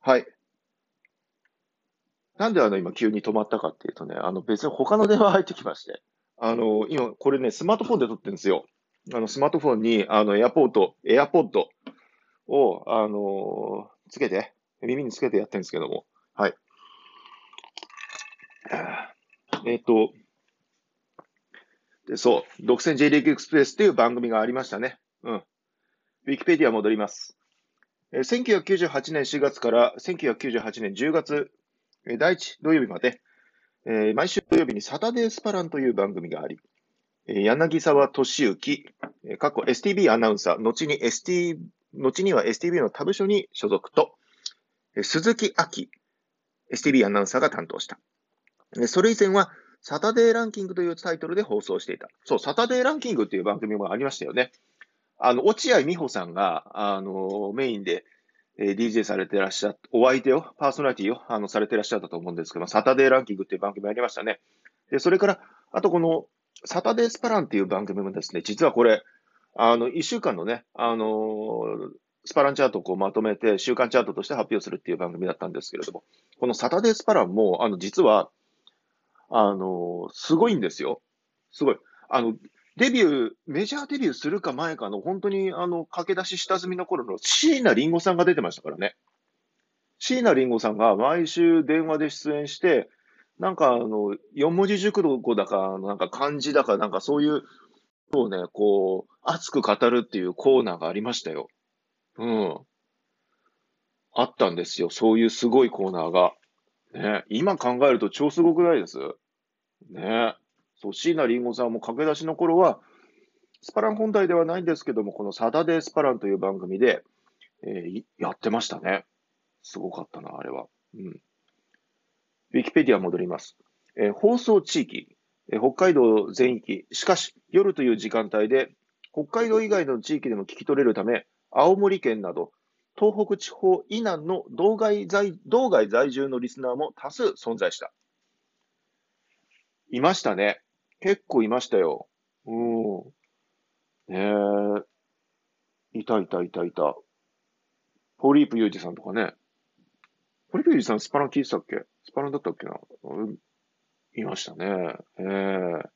はい。なんであの今急に止まったかっていうとね、あの別に他の電話入ってきまして、あの、今これね、スマートフォンで撮ってるんですよ。あのスマートフォンに、あの、エアポート、エアポッドを、あのつけて、耳につけてやってるんですけども、はい。えっ、と、で、そう、独占 J リーグエクスプレスっていう番組がありましたね。うん。ウィキペディア戻ります。1998年4月から1998年10月、第1土曜日まで、毎週土曜日にサタデースパランという番組があり、柳沢俊之、過去 STB アナウンサー、後に ST、後には STB の他部署に所属と、鈴木明、STB アナウンサーが担当した。それ以前は、サタデーランキングというタイトルで放送していた。そう、サタデーランキングっていう番組もありましたよね。あの、落合美穂さんが、あの、メインで、え、DJ されてらっしゃっお相手を、パーソナリティを、あの、されてらっしゃったと思うんですけど、サタデーランキングっていう番組ありましたね。で、それから、あとこの、サタデースパランっていう番組もですね、実はこれ、あの、一週間のね、あのスパランチャートをこうまとめて、週間チャートとして発表するっていう番組だったんですけれども、このサタデースパランも、あの、実は、あの、すごいんですよ。すごい。あの、デビュー、メジャーデビューするか前かの、本当に、あの、駆け出し下積みの頃の椎名林檎さんが出てましたからね。椎名林檎さんが毎週電話で出演して、なんかあの、四文字熟語だか、なんか漢字だか、なんかそういうをね、こう、熱く語るっていうコーナーがありましたよ。うん。あったんですよ。そういうすごいコーナーが。ね、今考えると超すごくないです？ね。そう、椎名林檎さんも駆け出しの頃は、スパラン本体ではないんですけども、このサタデースパランという番組で、えー、やってましたね。すごかったな、あれは。うん。ウィキペディア戻ります。えー、放送地域、えー、北海道全域、しかし夜という時間帯で、北海道以外の地域でも聞き取れるため、青森県など東北地方以南の道外在道外在住のリスナーも多数存在した。いましたね。結構いましたよ。うん。ねえ。いたいたいたいた。ポリープユージさんとかね。ポリープユージさんスパラン聞いてたっけ？スパランだったっけな、うん、いましたね。ええー